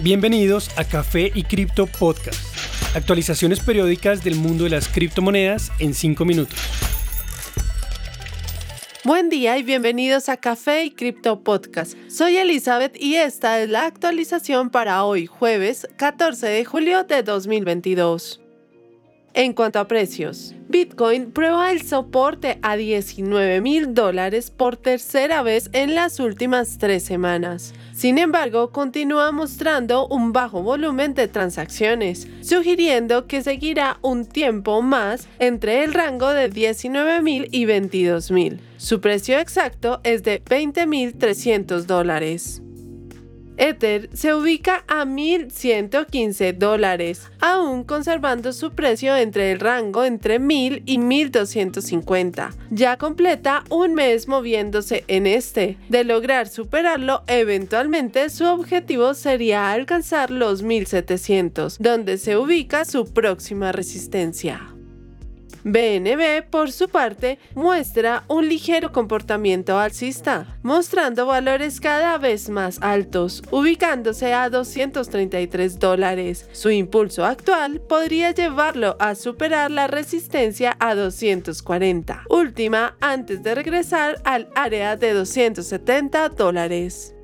Bienvenidos a Café y Cripto Podcast. Actualizaciones periódicas del mundo de las criptomonedas en 5 minutos. Buen día y bienvenidos a Café y Cripto Podcast. Soy Elizabeth y esta es la actualización para hoy, jueves 14 de julio de 2022. En cuanto a precios, Bitcoin prueba el soporte a 19 mil dólares por tercera vez en las últimas tres semanas. Sin embargo, continúa mostrando un bajo volumen de transacciones, sugiriendo que seguirá un tiempo más entre el rango de 19 mil y 22 mil. Su precio exacto es de 20.300 dólares. Ether se ubica a 1.115 dólares, aún conservando su precio entre el rango entre 1.000 y 1.250. Ya completa un mes moviéndose en este. De lograr superarlo, eventualmente su objetivo sería alcanzar los 1.700, donde se ubica su próxima resistencia. BNB, por su parte, muestra un ligero comportamiento alcista, mostrando valores cada vez más altos, ubicándose a 233 dólares. Su impulso actual podría llevarlo a superar la resistencia a 240, última antes de regresar al área de 270 dólares.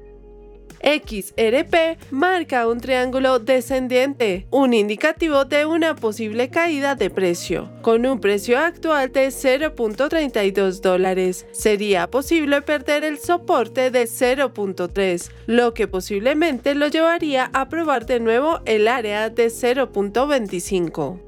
XRP marca un triángulo descendiente, un indicativo de una posible caída de precio. Con un precio actual de 0.32 dólares, sería posible perder el soporte de 0.3, lo que posiblemente lo llevaría a probar de nuevo el área de 0.25.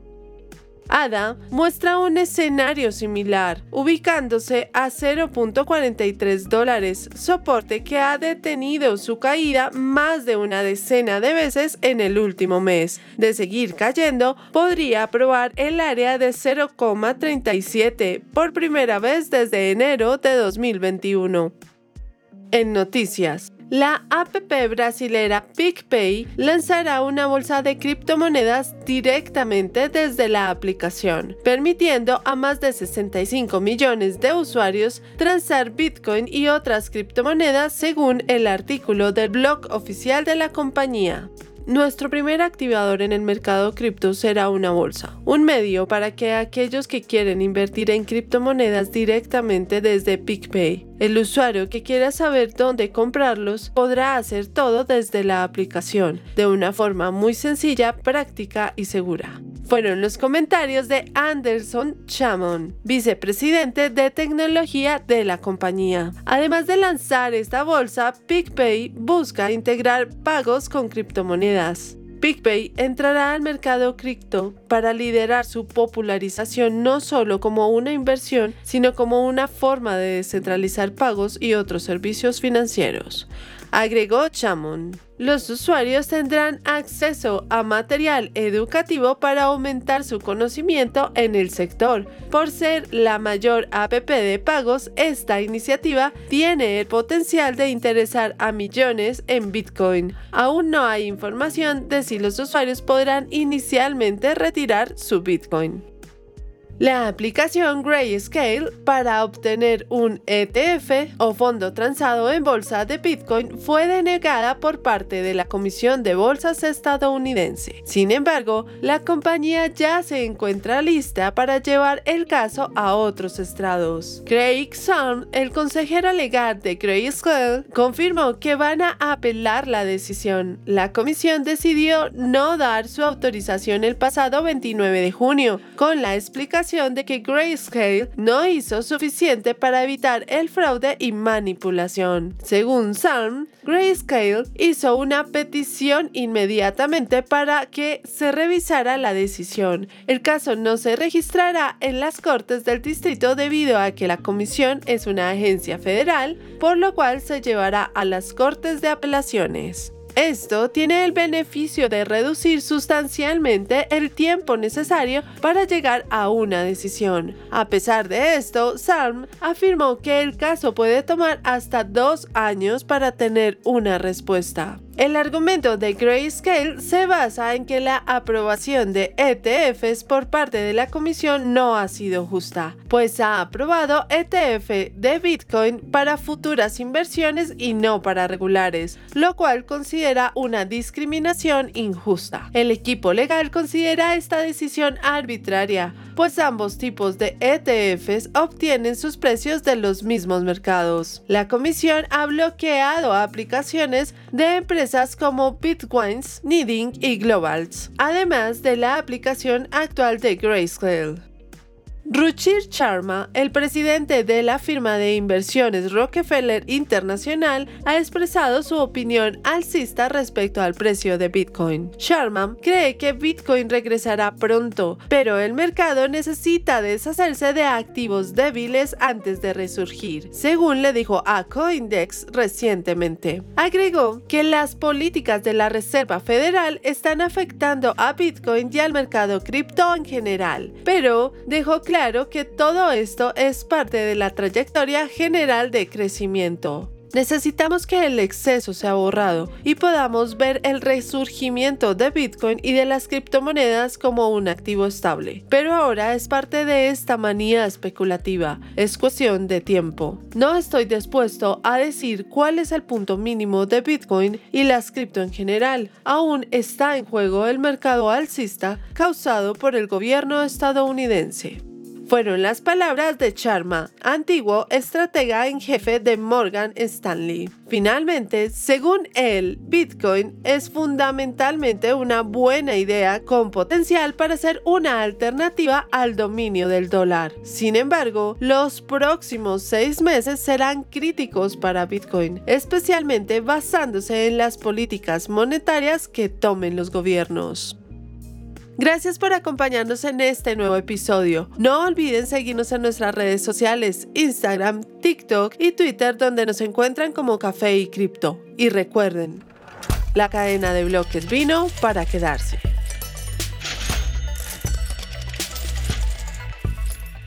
ADA muestra un escenario similar, ubicándose a 0.43 dólares, soporte que ha detenido su caída más de una decena de veces en el último mes. De seguir cayendo, podría probar el área de 0,37 por primera vez desde enero de 2021. En noticias, la APP brasilera PicPay lanzará una bolsa de criptomonedas directamente desde la aplicación, permitiendo a más de 65 millones de usuarios transar Bitcoin y otras criptomonedas según el artículo del blog oficial de la compañía. Nuestro primer activador en el mercado cripto será una bolsa, un medio para que aquellos que quieren invertir en criptomonedas directamente desde PicPay el usuario que quiera saber dónde comprarlos podrá hacer todo desde la aplicación, de una forma muy sencilla, práctica y segura. Fueron los comentarios de Anderson Chamon, vicepresidente de tecnología de la compañía. Además de lanzar esta bolsa, PicPay busca integrar pagos con criptomonedas. PicPay entrará al mercado cripto para liderar su popularización no solo como una inversión, sino como una forma de descentralizar pagos y otros servicios financieros agregó Chamon. Los usuarios tendrán acceso a material educativo para aumentar su conocimiento en el sector. Por ser la mayor APP de pagos, esta iniciativa tiene el potencial de interesar a millones en Bitcoin. Aún no hay información de si los usuarios podrán inicialmente retirar su Bitcoin. La aplicación Grayscale para obtener un ETF o fondo transado en bolsa de Bitcoin fue denegada por parte de la Comisión de Bolsas estadounidense. Sin embargo, la compañía ya se encuentra lista para llevar el caso a otros estrados. Craig Sun, el consejero legal de Grayscale, confirmó que van a apelar la decisión. La comisión decidió no dar su autorización el pasado 29 de junio, con la explicación de que Grayscale no hizo suficiente para evitar el fraude y manipulación. Según Sam, Grayscale hizo una petición inmediatamente para que se revisara la decisión. El caso no se registrará en las Cortes del Distrito debido a que la Comisión es una agencia federal, por lo cual se llevará a las Cortes de Apelaciones. Esto tiene el beneficio de reducir sustancialmente el tiempo necesario para llegar a una decisión. A pesar de esto, Salm afirmó que el caso puede tomar hasta dos años para tener una respuesta. El argumento de Grayscale se basa en que la aprobación de ETFs por parte de la comisión no ha sido justa, pues ha aprobado ETF de Bitcoin para futuras inversiones y no para regulares, lo cual considera una discriminación injusta. El equipo legal considera esta decisión arbitraria, pues ambos tipos de ETFs obtienen sus precios de los mismos mercados. La comisión ha bloqueado aplicaciones de empresas como Bitcoins, Needing y Globals, además de la aplicación actual de Grayscale. Ruchir Sharma, el presidente de la firma de inversiones Rockefeller Internacional, ha expresado su opinión alcista respecto al precio de Bitcoin. Sharma cree que Bitcoin regresará pronto, pero el mercado necesita deshacerse de activos débiles antes de resurgir, según le dijo a Coindex recientemente. Agregó que las políticas de la Reserva Federal están afectando a Bitcoin y al mercado cripto en general, pero dejó claro claro que todo esto es parte de la trayectoria general de crecimiento. Necesitamos que el exceso sea borrado y podamos ver el resurgimiento de Bitcoin y de las criptomonedas como un activo estable. Pero ahora es parte de esta manía especulativa. Es cuestión de tiempo. No estoy dispuesto a decir cuál es el punto mínimo de Bitcoin y las cripto en general. Aún está en juego el mercado alcista causado por el gobierno estadounidense fueron las palabras de Sharma, antiguo estratega en jefe de Morgan Stanley. Finalmente, según él, Bitcoin es fundamentalmente una buena idea con potencial para ser una alternativa al dominio del dólar. Sin embargo, los próximos seis meses serán críticos para Bitcoin, especialmente basándose en las políticas monetarias que tomen los gobiernos. Gracias por acompañarnos en este nuevo episodio. No olviden seguirnos en nuestras redes sociales, Instagram, TikTok y Twitter donde nos encuentran como Café y Cripto. Y recuerden, la cadena de bloques vino para quedarse.